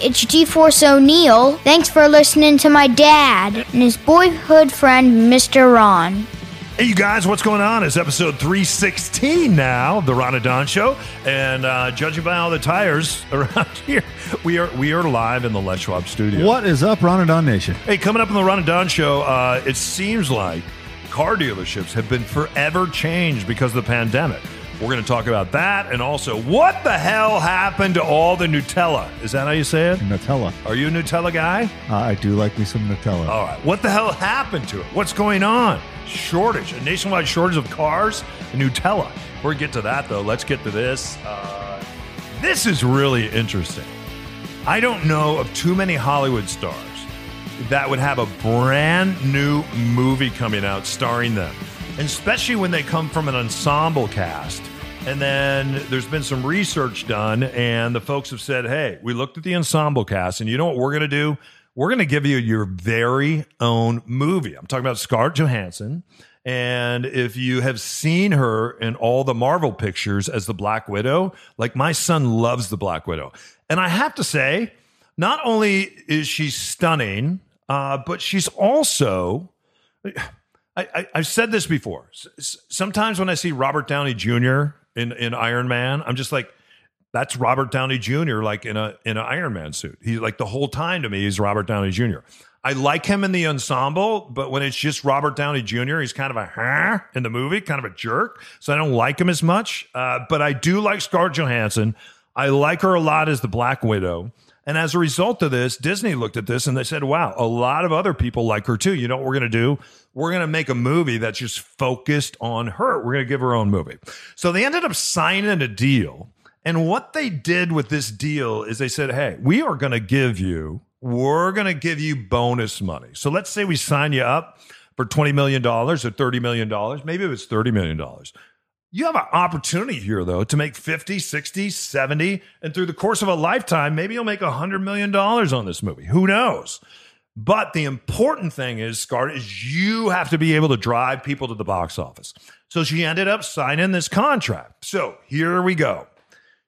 it's G-Force O'Neill. Thanks for listening to my dad and his boyhood friend, Mr. Ron. Hey, you guys, what's going on? It's episode 316 now of the Ron and Don Show. And uh, judging by all the tires around here, we are we are live in the Les Schwab studio. What is up, Ron and Don Nation? Hey, coming up on the Ron and Don Show, uh, it seems like car dealerships have been forever changed because of the pandemic. We're going to talk about that and also what the hell happened to all the Nutella? Is that how you say it? Nutella. Are you a Nutella guy? Uh, I do like me some Nutella. All right. What the hell happened to it? What's going on? Shortage, a nationwide shortage of cars and Nutella. We'll get to that though. Let's get to this. Uh, this is really interesting. I don't know of too many Hollywood stars that would have a brand new movie coming out starring them, and especially when they come from an ensemble cast. And then there's been some research done, and the folks have said, hey, we looked at the ensemble cast, and you know what we're going to do? We're going to give you your very own movie. I'm talking about Scarlett Johansson. And if you have seen her in all the Marvel pictures as the Black Widow, like my son loves the Black Widow. And I have to say, not only is she stunning, uh, but she's also I, I've said this before. Sometimes when I see Robert Downey Jr. in in Iron Man, I'm just like, that's Robert Downey Jr. Like in a in an Iron Man suit. He's like the whole time to me, he's Robert Downey Jr. I like him in the ensemble, but when it's just Robert Downey Jr., he's kind of a huh in the movie, kind of a jerk. So I don't like him as much. Uh, but I do like Scarlett Johansson. I like her a lot as the Black Widow. And as a result of this, Disney looked at this and they said, wow, a lot of other people like her too. You know what we're going to do? We're going to make a movie that's just focused on her. We're going to give her own movie. So they ended up signing a deal. And what they did with this deal is they said, hey, we are going to give you, we're going to give you bonus money. So let's say we sign you up for $20 million or $30 million. Maybe it was $30 million. You have an opportunity here, though, to make 50, 60, 70, and through the course of a lifetime, maybe you'll make $100 million on this movie. Who knows? But the important thing is, Scar, is you have to be able to drive people to the box office. So she ended up signing this contract. So here we go.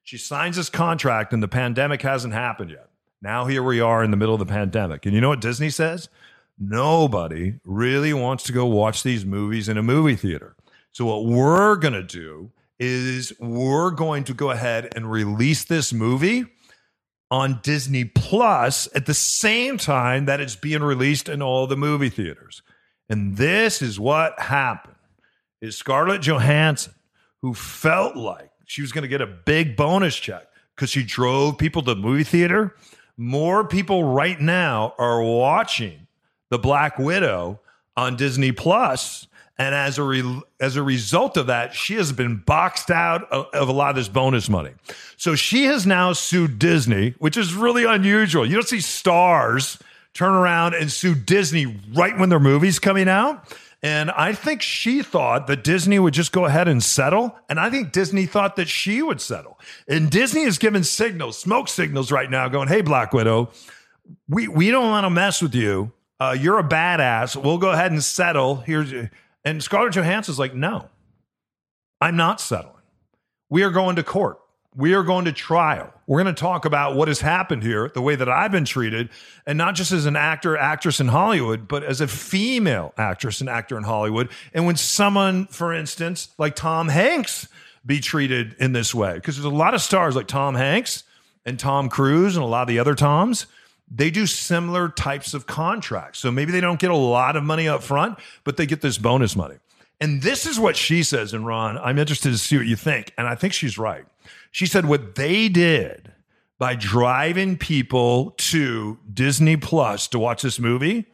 She signs this contract, and the pandemic hasn't happened yet. Now here we are in the middle of the pandemic. And you know what Disney says? Nobody really wants to go watch these movies in a movie theater. So what we're going to do is we're going to go ahead and release this movie on Disney Plus at the same time that it's being released in all the movie theaters. And this is what happened. Is Scarlett Johansson who felt like she was going to get a big bonus check because she drove people to the movie theater. More people right now are watching The Black Widow on Disney Plus, and as a re- as a result of that, she has been boxed out of, of a lot of this bonus money. So she has now sued Disney, which is really unusual. You don't see stars turn around and sue Disney right when their movie's coming out. And I think she thought that Disney would just go ahead and settle. And I think Disney thought that she would settle. And Disney is giving signals, smoke signals right now, going, hey, Black Widow, we, we don't want to mess with you. Uh, you're a badass. We'll go ahead and settle. Here's and Scarlett Johansson's like, no, I'm not settling. We are going to court. We are going to trial. We're going to talk about what has happened here, the way that I've been treated, and not just as an actor, actress in Hollywood, but as a female actress and actor in Hollywood. And when someone, for instance, like Tom Hanks, be treated in this way, because there's a lot of stars like Tom Hanks and Tom Cruise and a lot of the other Toms they do similar types of contracts. So maybe they don't get a lot of money up front, but they get this bonus money. And this is what she says, and Ron, I'm interested to see what you think. And I think she's right. She said what they did by driving people to Disney Plus to watch this movie.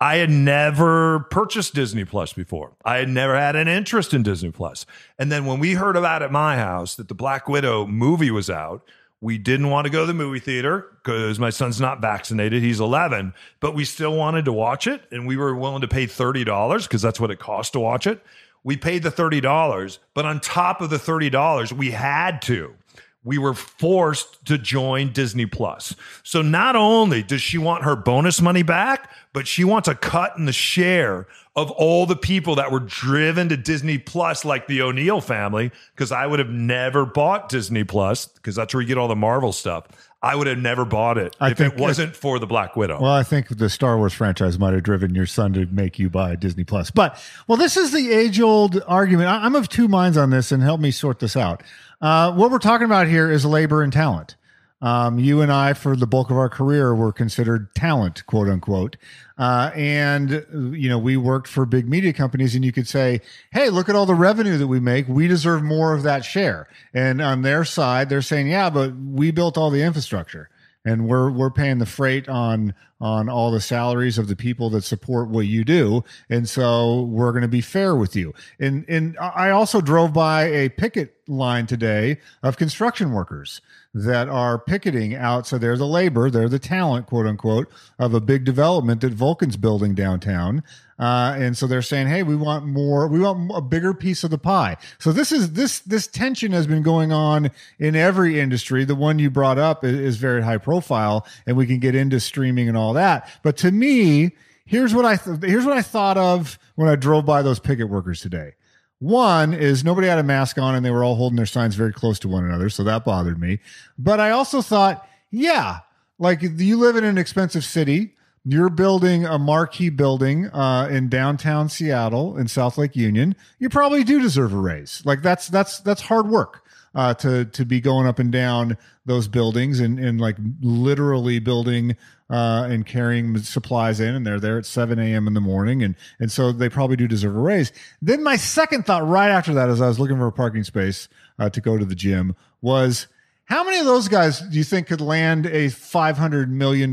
I had never purchased Disney Plus before. I had never had an interest in Disney Plus. And then when we heard about at my house that the Black Widow movie was out, We didn't want to go to the movie theater because my son's not vaccinated. He's 11, but we still wanted to watch it. And we were willing to pay $30 because that's what it cost to watch it. We paid the $30, but on top of the $30, we had to we were forced to join Disney Plus. So not only does she want her bonus money back, but she wants a cut in the share of all the people that were driven to Disney Plus, like the O'Neill family, because I would have never bought Disney Plus, because that's where you get all the Marvel stuff. I would have never bought it I if think- it wasn't for the Black Widow. Well, I think the Star Wars franchise might have driven your son to make you buy Disney Plus. But well, this is the age-old argument. I'm of two minds on this, and help me sort this out. Uh, what we're talking about here is labor and talent. Um, you and I, for the bulk of our career, were considered talent, quote unquote. Uh, and, you know, we worked for big media companies, and you could say, hey, look at all the revenue that we make. We deserve more of that share. And on their side, they're saying, yeah, but we built all the infrastructure and we're we're paying the freight on on all the salaries of the people that support what you do. And so we're going to be fair with you. And and i also drove by a picket line today of construction workers that are picketing out. So they're the labor they're the talent quote unquote of a big development that vulcan's building downtown uh, and so they're saying, "Hey, we want more. We want a bigger piece of the pie." So this is this this tension has been going on in every industry. The one you brought up is, is very high profile, and we can get into streaming and all that. But to me, here's what I th- here's what I thought of when I drove by those picket workers today. One is nobody had a mask on, and they were all holding their signs very close to one another, so that bothered me. But I also thought, yeah, like you live in an expensive city you're building a marquee building uh, in downtown Seattle in South Lake Union. You probably do deserve a raise. Like that's that's that's hard work uh, to to be going up and down those buildings and and like literally building uh, and carrying supplies in. And they're there at 7 a.m. in the morning, and and so they probably do deserve a raise. Then my second thought right after that, as I was looking for a parking space uh, to go to the gym, was. How many of those guys do you think could land a $500 million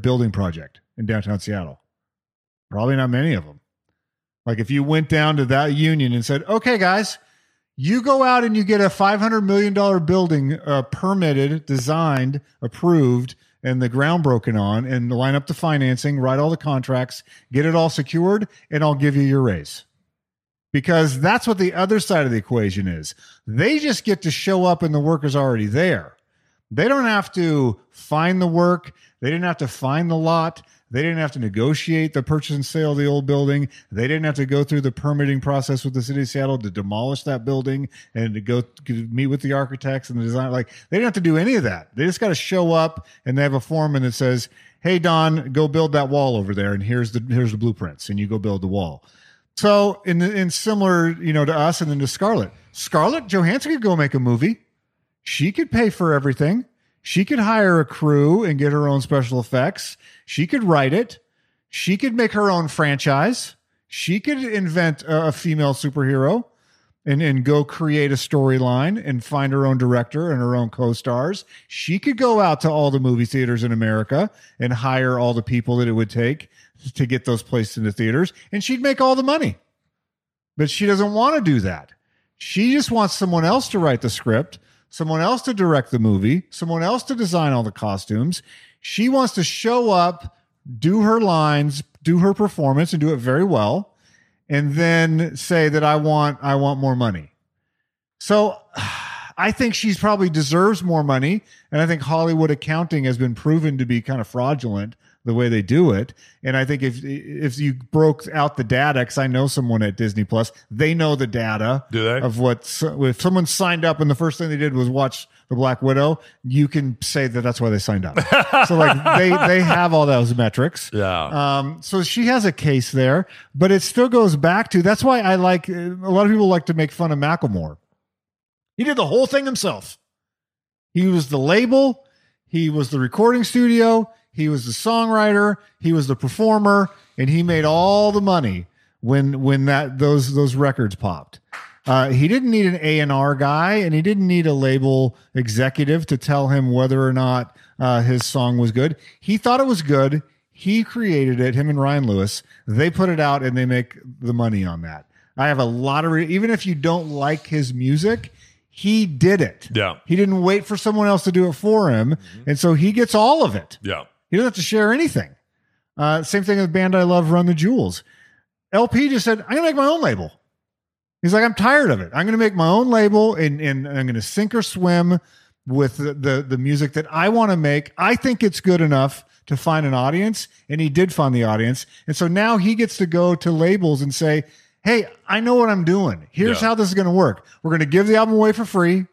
building project in downtown Seattle? Probably not many of them. Like if you went down to that union and said, okay, guys, you go out and you get a $500 million building uh, permitted, designed, approved, and the ground broken on, and line up the financing, write all the contracts, get it all secured, and I'll give you your raise because that's what the other side of the equation is. They just get to show up and the work is already there. They don't have to find the work. They didn't have to find the lot. They didn't have to negotiate the purchase and sale of the old building. They didn't have to go through the permitting process with the city of Seattle to demolish that building and to go to meet with the architects and the design. Like they didn't have to do any of that. They just got to show up and they have a foreman that says, "Hey Don, go build that wall over there, and here's the here's the blueprints, and you go build the wall." So in in similar, you know, to us and then to Scarlett, Scarlett Johansson could go make a movie. She could pay for everything. She could hire a crew and get her own special effects. She could write it. She could make her own franchise. She could invent a, a female superhero and, and go create a storyline and find her own director and her own co-stars. She could go out to all the movie theaters in America and hire all the people that it would take to get those placed in the theaters and she'd make all the money. But she doesn't want to do that. She just wants someone else to write the script, someone else to direct the movie, someone else to design all the costumes. She wants to show up, do her lines, do her performance and do it very well and then say that I want I want more money. So I think she's probably deserves more money and I think Hollywood accounting has been proven to be kind of fraudulent the way they do it. And I think if if you broke out the data, because I know someone at Disney Plus, they know the data Do they? of what if someone signed up and the first thing they did was watch the Black Widow, you can say that that's why they signed up. so like they they have all those metrics. Yeah. Um, so she has a case there, but it still goes back to that's why I like a lot of people like to make fun of Macklemore. He did the whole thing himself. He was the label, he was the recording studio, he was the songwriter, he was the performer, and he made all the money when when that those those records popped. Uh, he didn't need an A and R guy, and he didn't need a label executive to tell him whether or not uh, his song was good. He thought it was good. He created it. Him and Ryan Lewis. They put it out, and they make the money on that. I have a lot of re- even if you don't like his music, He did it. Yeah. He didn't wait for someone else to do it for him. And so he gets all of it. Yeah. He don't have to share anything. Uh, same thing with band I love, Run the Jewels. El-P just said, I'm gonna make my own label. He's like, I'm tired of it. I'm gonna make my own label and, and I'm gonna sink or swim with the, the, the music that I want to make. I think it's good enough to find an audience, and he did find the audience. And so now he gets to go to labels and say, Hey, I know what I'm doing. Here's Yeah. how this is gonna work. We're gonna give the album away for free.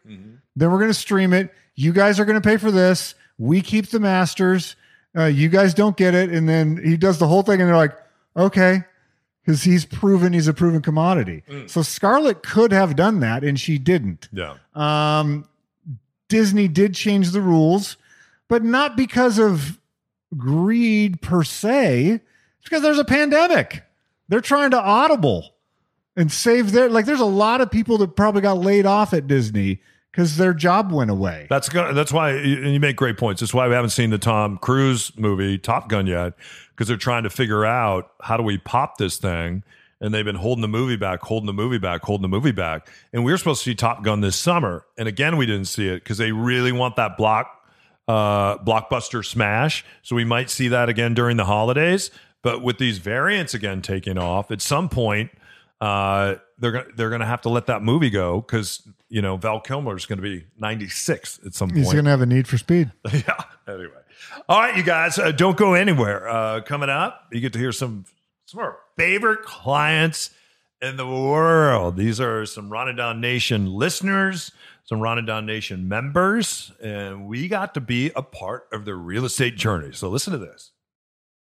Then we're going to stream it. You guys are going to pay for this. We keep the masters. Uh, you guys don't get it. And then he does the whole thing, and they're like, okay, because he's proven he's a proven commodity. So Scarlett could have done that, and she didn't. Yeah. Um, Disney did change the rules, but not because of greed per se. It's because there's a pandemic. They're trying to audible and save their like. There's a lot of people that probably got laid off at Disney because their job went away. That's go- that's why you, and you make great points. That's why we haven't seen the Tom Cruise movie Top Gun yet because they're trying to figure out how do we pop this thing. And they've been holding the movie back, holding the movie back, holding the movie back. And we were supposed to see Top Gun this summer, and again we didn't see it because they really want that block uh, blockbuster smash. So we might see that again during the holidays. But with these variants again taking off, at some point uh, they're gonna they're gonna have to let that movie go because you know Val Kilmer is going to be 96 at some He's point. He's going to have a need for speed. yeah. Anyway, all right, you guys, uh, don't go anywhere. Uh, coming up, you get to hear some some of our favorite clients in the world. These are some Ron and Don Nation listeners, some Ron and Don Nation members, and we got to be a part of their real estate journey. So listen to this.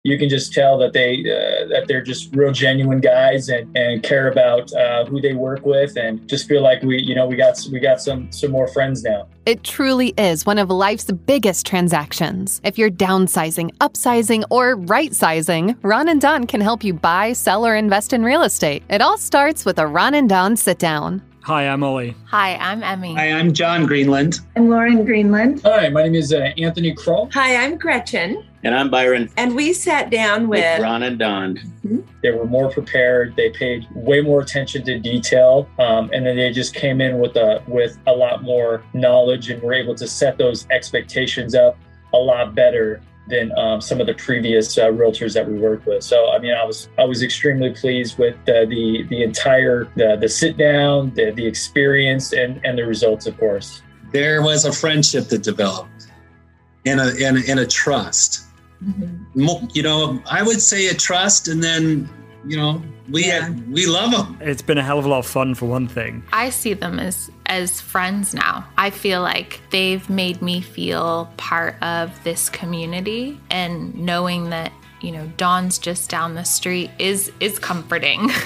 You can just tell that they uh, that they're just real genuine guys and, and care about uh, who they work with and just feel like we you know we got we got some some more friends now It truly is one of life's biggest transactions. If you're downsizing, upsizing, or right sizing, Ron and Don can help you buy, sell, or invest in real estate. It all starts with a Ron and Don sit down. Hi, I'm Ollie. Hi, I'm Emmy. Hi, I'm John Greenland. I'm Lauren Greenland. hi my name is uh, anthony kroll Hi, I'm Gretchen. And I'm Byron And we sat down with with Ron and Don. they were more prepared they paid way more attention to detail um, and then they just came in with a with a lot more knowledge and were able to set those expectations up a lot better than um, some of the previous uh, realtors that we worked with. So I mean, I was I was extremely pleased with uh, the the entire the, the sit down, the the experience, and and the results, of course. There was a friendship that developed and a, and a, and a trust. Mm-hmm. Mo- You know, I would say a trust, and then, you know, we Yeah. we love them. It's been a hell of a lot of fun for one thing. I see them as as friends now. I feel like they've made me feel part of this community and knowing that, you know, Don's just down the street is is comforting.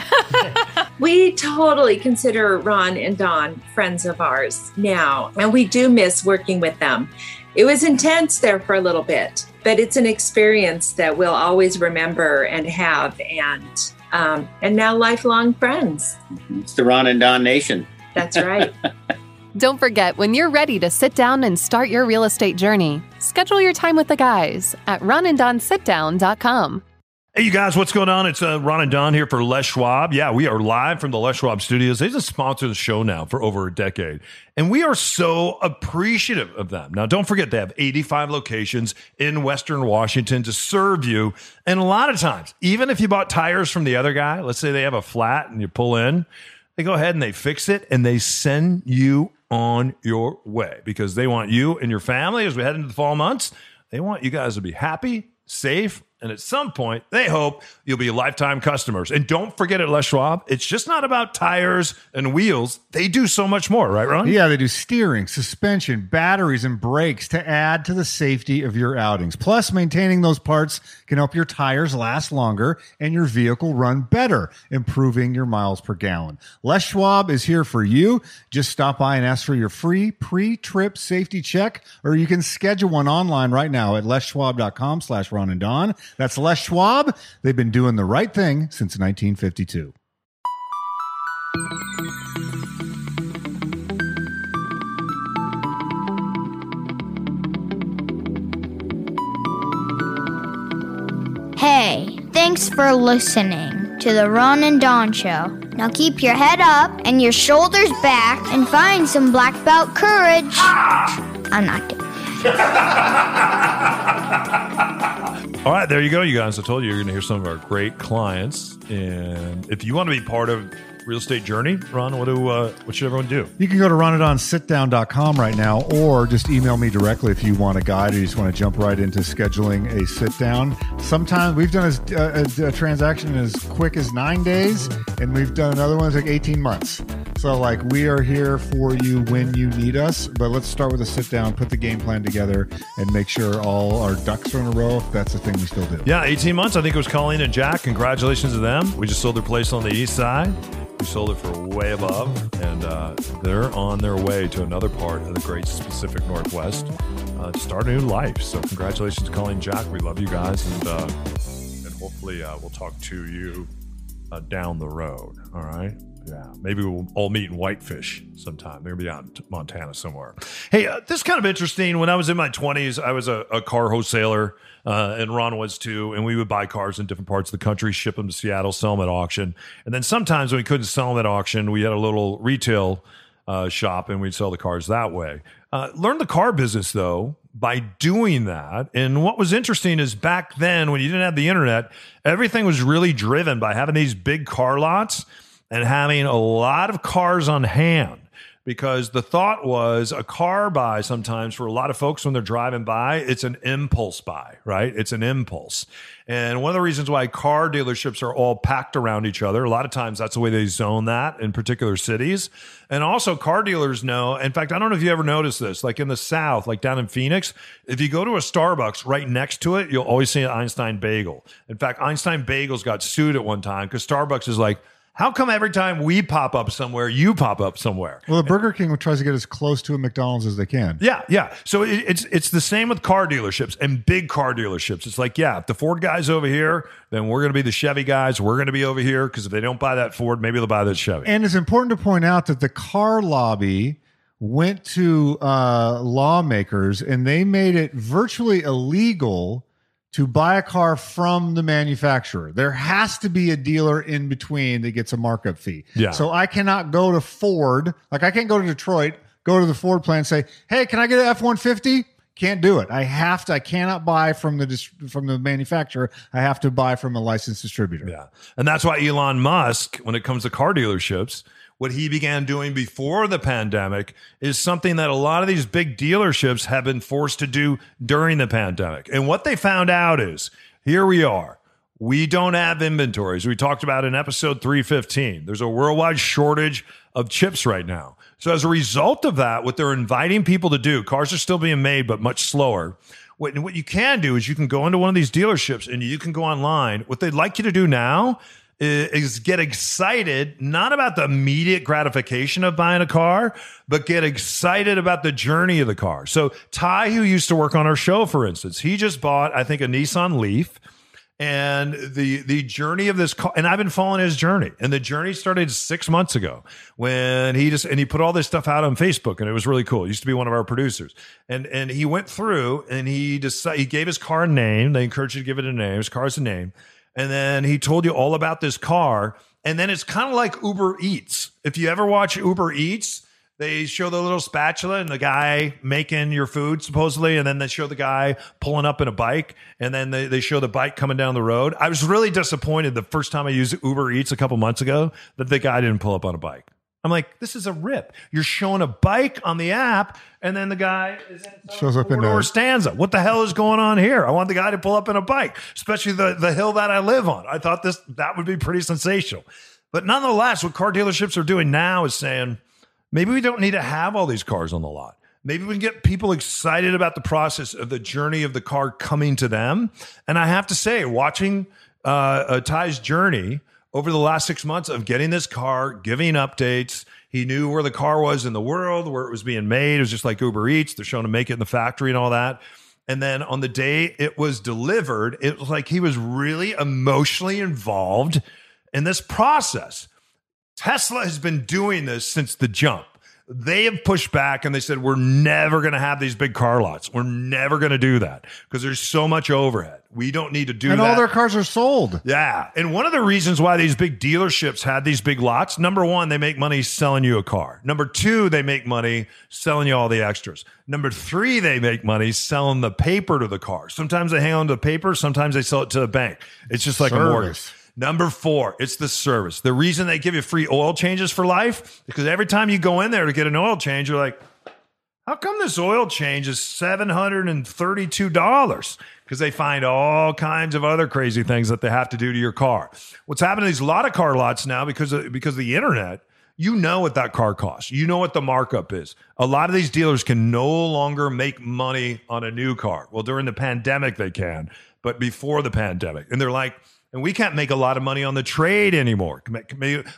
We totally consider Ron and Don friends of ours now, and we do miss working with them. It was intense there for a little bit, but it's an experience that we'll always remember and have, and um, and now lifelong friends. It's the Ron and Don Nation. That's right. Don't forget, when you're ready to sit down and start your real estate journey, schedule your time with the guys at ronanddonsitdown.com. Hey, you guys, what's going on? It's uh, Ron and Don here for Les Schwab. Yeah, we are live from the Les Schwab studios. They just sponsor the show now for over a decade, and we are so appreciative of them. Now, don't forget, they have 85 locations in Western Washington to serve you. And a lot of times, even if you bought tires from the other guy, let's say they have a flat and you pull in, they go ahead and they fix it and they send you on your way because they want you and your family as we head into the fall months. They want you guys to be happy, safe, and at some point, they hope you'll be lifetime customers. And don't forget at Les Schwab, it's just not about tires and wheels. They do so much more, right, Ron? Yeah, they do steering, suspension, batteries, and brakes to add to the safety of your outings. Plus, maintaining those parts can help your tires last longer and your vehicle run better, improving your miles per gallon. Les Schwab is here for you. Just stop by and ask for your free pre-trip safety check, or you can schedule one online right now at leschwab.com slash Ron and Don. That's Les Schwab. They've been doing the right thing since 1952. Hey, thanks for listening to the Ron and Don Show. Now keep your head up and your shoulders back and find some black belt courage. Ah! I'm not doing All right, there you go, you guys. I told you you're going to hear some of our great clients, and if you want to be part of real estate journey, Ron, what do uh, what should everyone do? You can go to ronanddonsitdown.com right now or just email me directly if you want a guide or you just want to jump right into scheduling a sit down. Sometimes we've done a, a, a transaction as quick as nine days, and we've done another one that's like 18 months. So, like, we are here for you when you need us. But let's start with a sit down, put the game plan together, and make sure all our ducks are in a row. If that's the thing we still do. Yeah, 18 months. I think it was Colleen and Jack. Congratulations to them. We just sold their place on the east side. We sold it for way above, and uh, they're on their way to another part of the great Pacific Northwest uh, to start a new life. So, congratulations, Colleen Jack. We love you guys, and uh, and hopefully uh, we'll talk to you uh, down the road. All right. Yeah, maybe we'll all meet in Whitefish sometime. They're gonna be out in Montana somewhere. Hey, uh, this is kind of interesting. When I was in my twenties, I was a, a car wholesaler, uh, and Ron was too. And we would buy cars in different parts of the country, ship them to Seattle, sell them at auction. And then sometimes when we couldn't sell them at auction, we had a little retail uh, shop, and we'd sell the cars that way. Uh, learned the car business though by doing that. And what was interesting is back then, when you didn't have the internet, everything was really driven by having these big car lots and having a lot of cars on hand because the thought was a car buy sometimes for a lot of folks when they're driving by, it's an impulse buy, right? It's an impulse. And one of the reasons why car dealerships are all packed around each other, a lot of times that's the way they zone that in particular cities. And also, car dealers know, in fact, I don't know if you ever noticed this, like in the South, like down in Phoenix, if you go to a Starbucks right next to it, you'll always see an Einstein bagel. In fact, Einstein bagels got sued at one time because Starbucks is like, how come every time we pop up somewhere, you pop up somewhere? Well, the Burger King tries to get as close to a McDonald's as they can. Yeah, yeah. So it, it's it's the same with car dealerships and big car dealerships. It's like, yeah, if the Ford guys over here, then we're going to be the Chevy guys. We're going to be over here because if they don't buy that Ford, maybe they'll buy that Chevy. And it's important to point out that the car lobby went to uh, lawmakers and they made it virtually illegal to buy a car from the manufacturer. There has to be a dealer in between that gets a markup fee. Yeah. So I cannot go to Ford, like I can't go to Detroit, go to the Ford plant and say, "Hey, can I get an F150?" Can't do it. I have to. I cannot buy from the dis- from the manufacturer. I have to buy from a licensed distributor. Yeah. And that's why Elon Musk, when it comes to car dealerships, what he began doing before the pandemic is something that a lot of these big dealerships have been forced to do during the pandemic. And what they found out is here we are. We don't have inventories. We talked about in episode 315. There's a worldwide shortage of chips right now. So, as a result of that, what they're inviting people to do, cars are still being made, but much slower. What, what you can do is you can go into one of these dealerships and you can go online. What they'd like you to do now is get excited not about the immediate gratification of buying a car, but get excited about the journey of the car. So Ty, who used to work on our show, for instance, he just bought, I think, a Nissan Leaf. And the the journey of this car, and I've been following his journey. And the journey started six months ago when he just and he put all this stuff out on Facebook, and it was really cool. He used to be one of our producers, and and he went through and he decided he gave his car a name. They encouraged you to give it a name. His car has a name, and then he told you all about this car. And then it's kind of like Uber Eats. If you ever watch Uber Eats, they show the little spatula and the guy making your food supposedly, and then they show the guy pulling up in a bike, and then they, they show the bike coming down the road. I was really disappointed the first time I used Uber Eats a couple months ago that the guy didn't pull up on a bike. I'm like, this is a rip. You're showing a bike on the app, and then the guy is in Shows up in a stanza. What the hell is going on here? I want the guy to pull up in a bike, especially the, the hill that I live on. I thought this that would be pretty sensational. But nonetheless, what car dealerships are doing now is saying, maybe we don't need to have all these cars on the lot. Maybe we can get people excited about the process of the journey of the car coming to them. And I have to say, watching uh, uh, Ty's journey over the last six months of getting this car, giving updates. He knew where the car was in the world, where it was being made. It was just like Uber Eats. They're showing him make it in the factory and all that. And then on the day it was delivered, it was like he was really emotionally involved in this process. Tesla has been doing this since the jump. They have pushed back and they said, we're never going to have these big car lots. We're never going to do that because there's so much overhead. We don't need to do and that. And all their cars are sold. Yeah. And one of the reasons why these big dealerships had these big lots, number one, they make money selling you a car. Number two, they make money selling you all the extras. Number three, they make money selling the paper to the car. Sometimes they hang on to the paper, sometimes they sell it to the bank. It's just like a mortgage. Number four, it's the service. The reason they give you free oil changes for life because every time you go in there to get an oil change, you're like, how come this oil change is $732? Because they find all kinds of other crazy things that they have to do to your car. What's happening is a lot of car lots now because of, because of the internet, you know what that car costs. You know what the markup is. A lot of these dealers can no longer make money on a new car. Well, during the pandemic, they can, but before the pandemic. And they're like, and we can't make a lot of money on the trade anymore,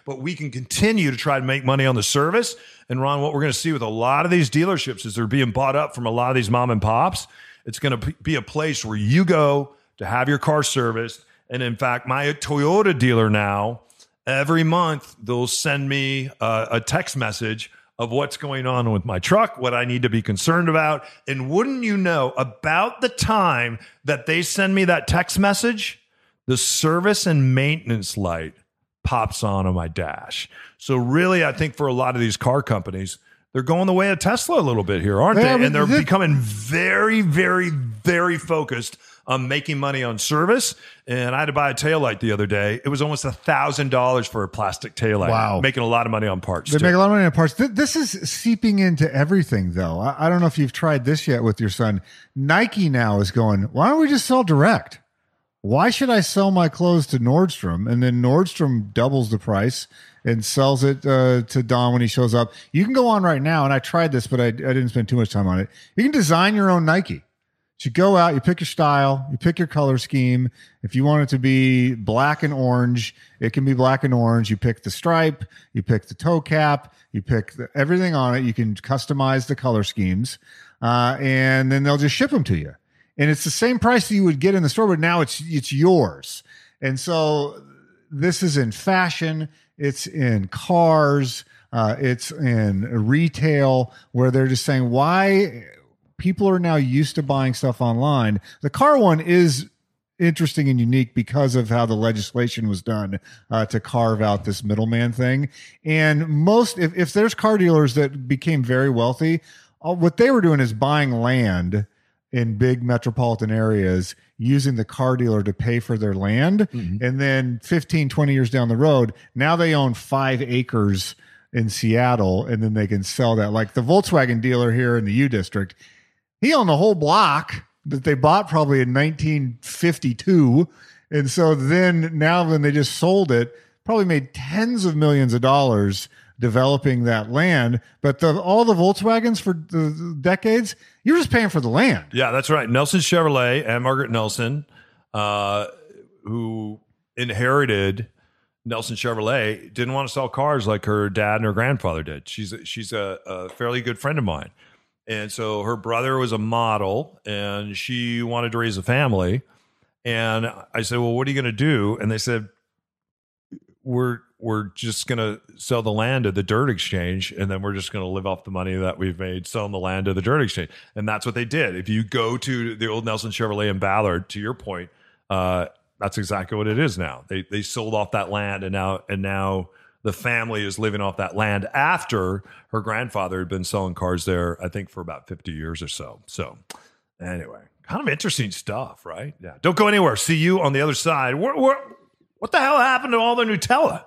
but we can continue to try to make money on the service. And Ron, what we're going to see with a lot of these dealerships is they're being bought up from a lot of these mom and pops. It's going to be a place where you go to have your car serviced. And in fact, my Toyota dealer now, every month, they'll send me a, a text message of what's going on with my truck, what I need to be concerned about. And wouldn't you know, about the time that they send me that text message, the service and maintenance light pops on on my dash. So really, I think for a lot of these car companies, they're going the way of Tesla a little bit here, aren't Yeah, they? but And they're becoming very, very, very focused on making money on service. And I had to buy a taillight the other day. It was almost a thousand dollars for a plastic taillight. Wow. making a lot of money on parts. They too. make a lot of money on parts. Th- This is seeping into everything, though. I, I don't know if you've tried this yet with your son. Nike now is going, why don't we just sell direct? Why should I sell my clothes to Nordstrom and then Nordstrom doubles the price and sells it uh, to Don when he shows up? You can go on right now, and I tried this, but I, I didn't spend too much time on it. You can design your own Nike. So you go out, you pick your style, you pick your color scheme. If you want it to be black and orange, it can be black and orange. You pick the stripe, you pick the toe cap, you pick the, everything on it. You can customize the color schemes, uh, and then they'll just ship them to you. And it's the same price that you would get in the store, but now it's it's yours. And so this is in fashion, it's in cars, uh, it's in retail, where they're just saying why people are now used to buying stuff online. The car one is interesting and unique because of how the legislation was done uh, to carve out this middleman thing. And most, if, if there's car dealers that became very wealthy, uh, what they were doing is buying land in big metropolitan areas using the car dealer to pay for their land. Mm-hmm. And then 15 20 years down the road now they own five acres in seattle and then they can sell that. Like the volkswagen dealer here in the u district he owned the whole block that they bought probably in 1952 and so then now when they just sold it probably made tens of millions of dollars developing that land but the all the volkswagens for the decades you're just paying for the land Yeah, that's right. Nelson Chevrolet and Margaret Nelson, uh, who inherited Nelson Chevrolet, didn't want to sell cars like her dad and her grandfather did. She's a, she's a, a fairly good friend of mine, and so her brother was a model, and she wanted to raise a family. And I said, "Well, what are you going to do?" And they said, "We're we're just going to sell the land at the dirt exchange and then we're just going to live off the money that we've made selling the land at the dirt exchange. And that's what they did. If you go to the old nelson chevrolet in ballard to your point uh, that's exactly what it is now. They they sold off that land and now and now the family is living off that land after her grandfather had been selling cars there i think for about 50 years or so. So anyway kind of interesting stuff right? Yeah. Don't go anywhere. See you on the other side. Where, what the hell happened to all the nutella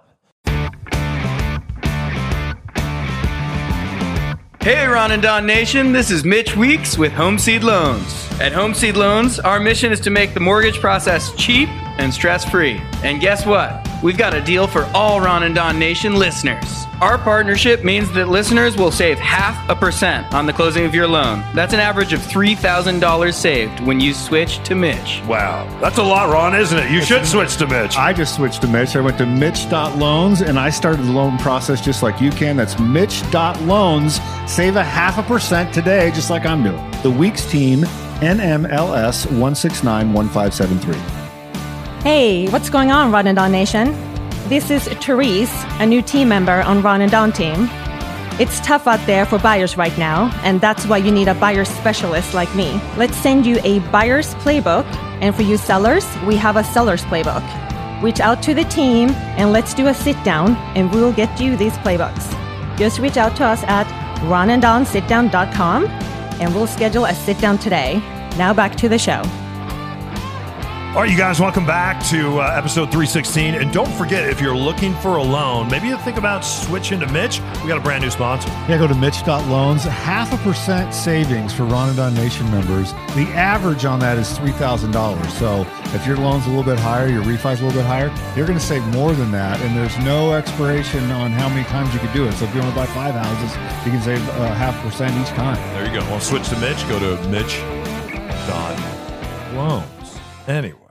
Hey, Ron and Don Nation, this is Mitch Weeks with Homeseed Loans. At Homeseed Loans, our mission is to make the mortgage process cheap and stress free. And guess what? We've got a deal for all Ron and Don Nation listeners. Our partnership means that listeners will save half a percent on the closing of your loan. That's an average of $3,000 saved when you switch to Mitch. Wow, that's a lot, Ron, isn't it? You should switch to Mitch. I just switched to Mitch. I went to Mitch.loans and I started the loan process just like you can. That's Mitch.loans. Save a half a percent today, just like I'm doing. The Weeks team, NMLS 1691573. Hey, what's going on, Ron and Don Nation? This is Therese, a new team member on Ron and Don team. It's tough out there for buyers right now, and that's why you need a buyer specialist like me. Let's send you a buyer's playbook, and for you sellers, we have a seller's playbook. Reach out to the team and let's do a sit down, and we'll get you these playbooks. Just reach out to us at ronanddonsitdown.com, and we'll schedule a sit down today. Now back to the show. All right, you guys, welcome back to uh, episode 316. And don't forget, if you're looking for a loan, maybe you think about switching to Mitch. We got a brand new sponsor. Yeah, go to Mitch.loans. Half a percent savings for Ron and Don Nation members. The average on that is $3,000. So if your loan's a little bit higher, your refi's a little bit higher, you're going to save more than that. And there's no expiration on how many times you could do it. So if you want to buy five houses, you can save uh, half a percent each time. There you go. Well, switch to Mitch. Go to Mitch.loans. Anyway.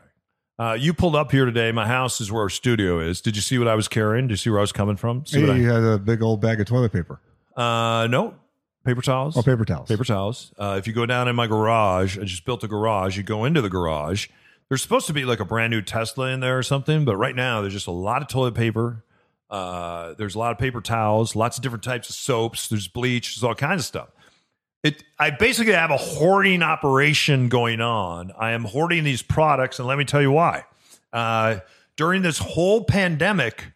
Uh, you pulled up here today. My house is where our studio is. Did you see what I was carrying? Did you see where I was coming from? See Hey, what I- you had a big old bag of toilet paper. Uh, no, paper towels. Oh, paper towels. Paper towels. Uh, if you go down in my garage, I just built a garage. You go into the garage. There's supposed to be like a brand new Tesla in there or something, but right now there's just a lot of toilet paper. Uh, there's a lot of paper towels, lots of different types of soaps. There's bleach. There's all kinds of stuff. It, I basically have a hoarding operation going on. I am hoarding these products, and let me tell you why. Uh, during this whole pandemic,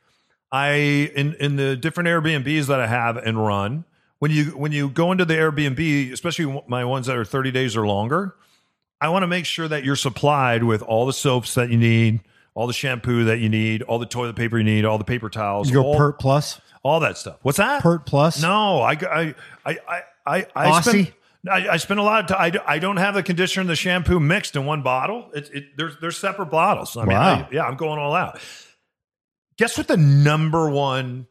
I in in the different Airbnbs that I have and run. When you when you go into the Airbnb, especially my ones that are 30 days or longer, I want to make sure that you're supplied with all the soaps that you need, all the shampoo that you need, all the toilet paper you need, all the paper towels. You go all, Pert Plus? All that stuff. What's that? Pert Plus? No, I I I I I, I spend I, I spend a lot of time. I, I don't have the conditioner and the shampoo mixed in one bottle. It, it there's there's separate bottles. I mean, Wow. I- yeah, I'm going all out. Guess what the number one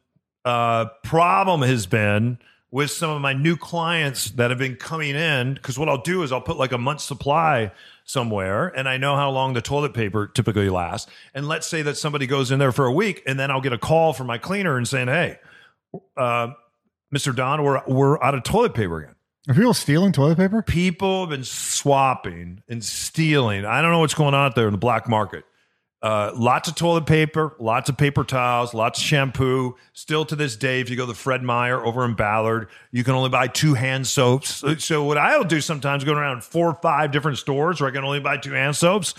uh, problem has been with some of my new clients that have been coming in? Because what I'll do is I'll put like a month's supply somewhere, and I know how long the toilet paper typically lasts. And let's say that somebody goes in there for a week, and then I'll get a call from my cleaner and saying, "Hey, uh, Mr. Don, we're we're out of toilet paper again." Are people stealing toilet paper? People have been swapping and stealing. I don't know what's going on out there in the black market. Uh, lots of toilet paper, lots of paper towels, lots of shampoo. Still to this day, if you go to Fred Meyer over in Ballard, you can only buy two hand soaps. So- So what I'll do sometimes go around four or five different stores where I can only buy two hand soaps,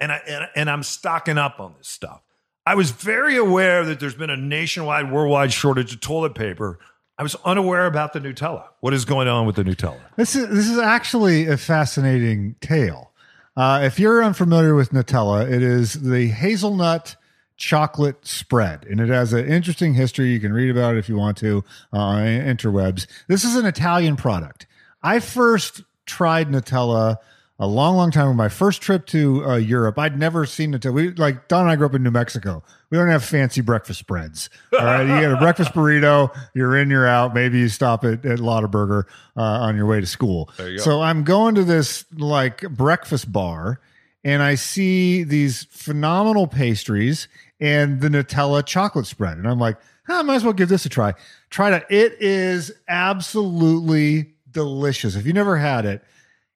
and I and, and I'm stocking up on this stuff. I was very aware that there's been a nationwide, worldwide shortage of toilet paper. I was unaware about the Nutella. What is going on with the Nutella? This is this is actually a fascinating tale. Uh, if you're unfamiliar with Nutella, it is the hazelnut chocolate spread, and it has an interesting history. You can read about it if you want to uh, on interwebs. This is an Italian product. I first tried Nutella a long, long time ago. My first trip to uh, Europe, I'd never seen Nutella. We like Don and I grew up in New Mexico. We don't have fancy breakfast spreads. All right, you get a breakfast burrito. You're in, you're out. Maybe you stop at at Lotta uh, on your way to school. There you go. So I'm going to this like breakfast bar, and I see these phenomenal pastries and the Nutella chocolate spread, and I'm like, "Huh, I might as well give this a try. Try it. It is absolutely delicious. If you never had it,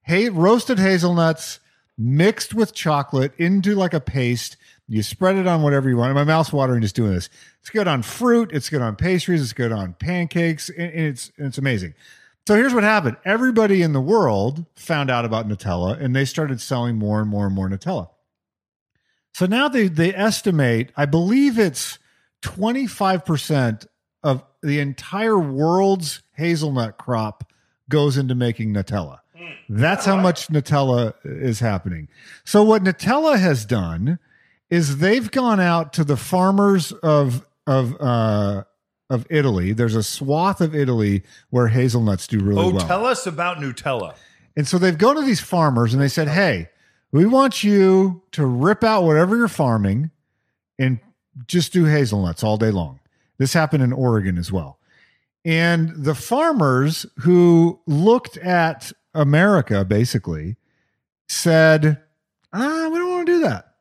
hey, roasted hazelnuts mixed with chocolate into like a paste. You spread it on whatever you want. My mouth's watering just doing this. It's good on fruit. It's good on pastries. It's good on pancakes. And it's it's amazing. So here's what happened. Everybody in the world found out about Nutella and they started selling more and more and more Nutella. So now they they estimate, I believe it's 25% of the entire world's hazelnut crop goes into making Nutella. That's how much Nutella is happening. So what Nutella has done is they've gone out to the farmers of of uh of Italy. There's a swath of Italy where hazelnuts do really Oh, well. tell us about Nutella. And so they've gone to these farmers and they said, Hey, we want you to rip out whatever you're farming and just do hazelnuts all day long. This happened in Oregon as well. And the farmers who looked at America basically said, ah, we don't want to do that.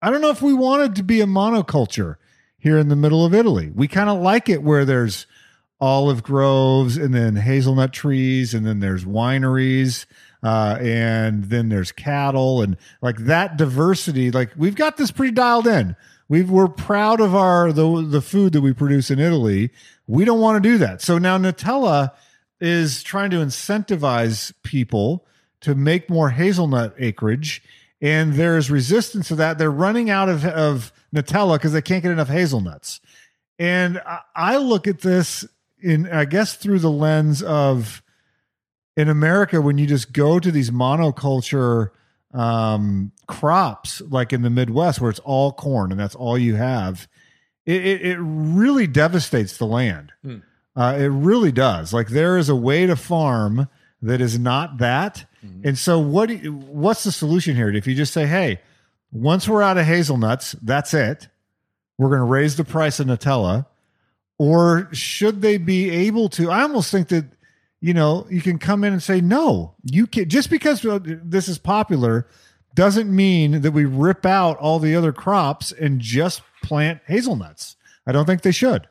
I don't know if we wanted to be a monoculture here in the middle of Italy. We kind of like it where there's olive groves and then hazelnut trees and then there's wineries. uh, and then there's cattle and like that diversity. Like we've got this pretty dialed in. We've, we're proud of our the the food that we produce in Italy. We don't want to do that. So now Nutella is trying to incentivize people to make more hazelnut acreage, and there is resistance to that. They're running out of of Nutella because they can't get enough hazelnuts. And I, I look at this in, I guess, through the lens of in America when you just go to these monoculture um, crops, like in the Midwest, where it's all corn and that's all you have, it, it, it really devastates the land. Hmm. Uh, it really does. Like there is a way to farm that is not that. And so, what? you- What's the solution here? If you just say, "Hey, once we're out of hazelnuts, that's it. We're going to raise the price of Nutella," or should they be able to? I almost think that you know you can come in and say, "No, you can." Just because this is popular doesn't mean that we rip out all the other crops and just plant hazelnuts. I don't think they should.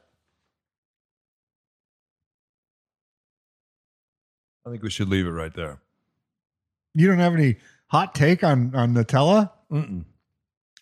I think we should leave it right there. You don't have any hot take on on Nutella? Mm-mm.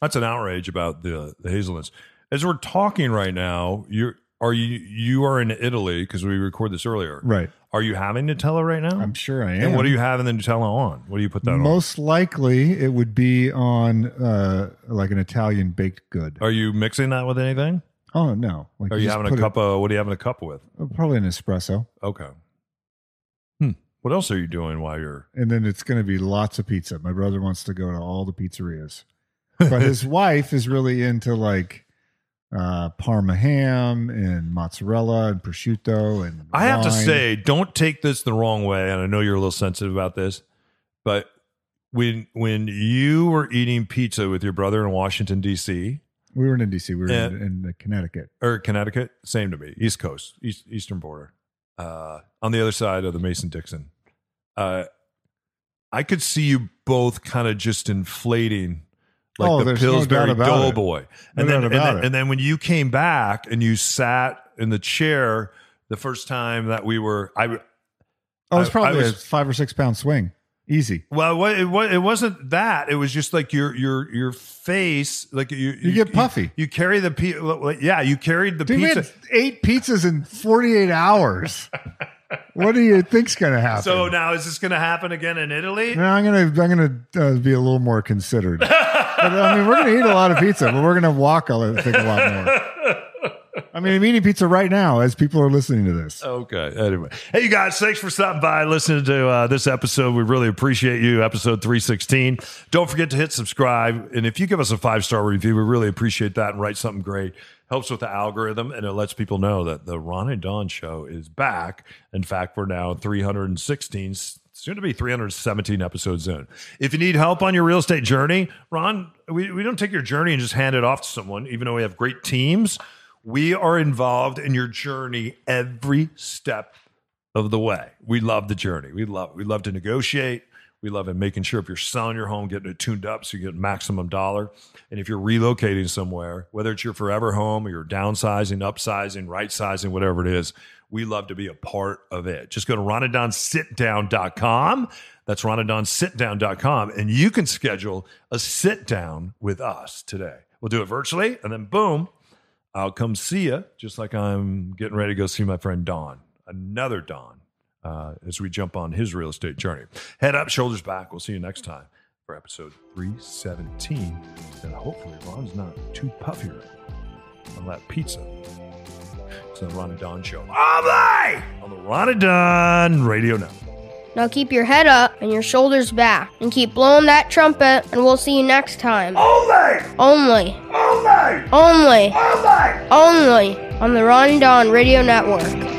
That's an outrage about the the hazelnuts. As we're talking right now, you're are you you are in Italy because we record this earlier, Right. Are you having Nutella right now? I'm sure I am. And what do you have in the Nutella on? What do you put that on? Most likely, it would be on uh, like an Italian baked good. Are you mixing that with anything? Oh no! Like Are you having a put it- cup of what are you having a cup with? uh, probably an espresso, Okay. What else are you doing while you're and then it's going to be lots of pizza. My brother wants to go to all the pizzerias, but his wife is really into like uh, Parma ham and mozzarella and prosciutto and. I have to wine. say, don't take this the wrong way, and I know you're a little sensitive about this, but when when you were eating pizza with your brother in Washington D.C. we weren't in DC. We were Yeah. in, in Connecticut. or Connecticut, same to me, East Coast, East, Eastern border, uh, on the other side of the Mason Dixon, uh, I could see you both kind of just inflating. Like Oh, the no Pillsbury doubt. Doughboy, No and then, and then and then when you came back and you sat in the chair the first time that we were, I Oh, I- probably I was- a five or six pound swing, easy. Well, what- it, it wasn't that. It was just like your your your face, like you You get puffy. You, carry the pizza. Yeah, you carried the Dude, we pizza. had eight pizzas in 48 hours. what do you think's going to happen? So now is this going to happen again in Italy? no, I'm gonna I'm gonna uh, be a little more considered. but, I mean, we're gonna eat a lot of pizza, but we're gonna walk a lot, think a lot more. I mean, I'm eating pizza right now as people are listening to this. Okay. Anyway, hey, you guys, thanks for stopping by, and listening to uh, this episode. We really appreciate you. Episode 316. Don't forget to hit subscribe. And if you give us a five star review, we really appreciate that and write something great. Helps with the algorithm and it lets people know that the Ron and Don show is back. In fact, we're now 316, soon to be 317 episodes in. If you need help on your real estate journey, Ron, we, we don't take your journey and just hand it off to someone, even though we have great teams. We are involved in your journey every step of the way. We love the journey. We love we love to negotiate. We love in making sure if you're selling your home, getting it tuned up so you get maximum dollar. And if you're relocating somewhere, whether it's your forever home or you're downsizing, upsizing, right sizing, whatever it is, we love to be a part of it. Just go to ronanddonsitdown.com. That's ronanddonsitdown.com. And you can schedule a sit down with us today. We'll do it virtually and then boom, I'll come see you, just like I'm getting ready to go see my friend Don, another Don, uh, as we jump on his real estate journey. Head up, shoulders back. We'll see you next time for episode 317. And hopefully, Ron's not too puffy on that pizza. It's the Ron and Don Show. All right! On the Ron and Don Radio Network. Now keep your head up and your shoulders back and keep blowing that trumpet, and we'll see you next time. Only! Only! Only! Only! Only! Only on the Ron and Don Radio Network.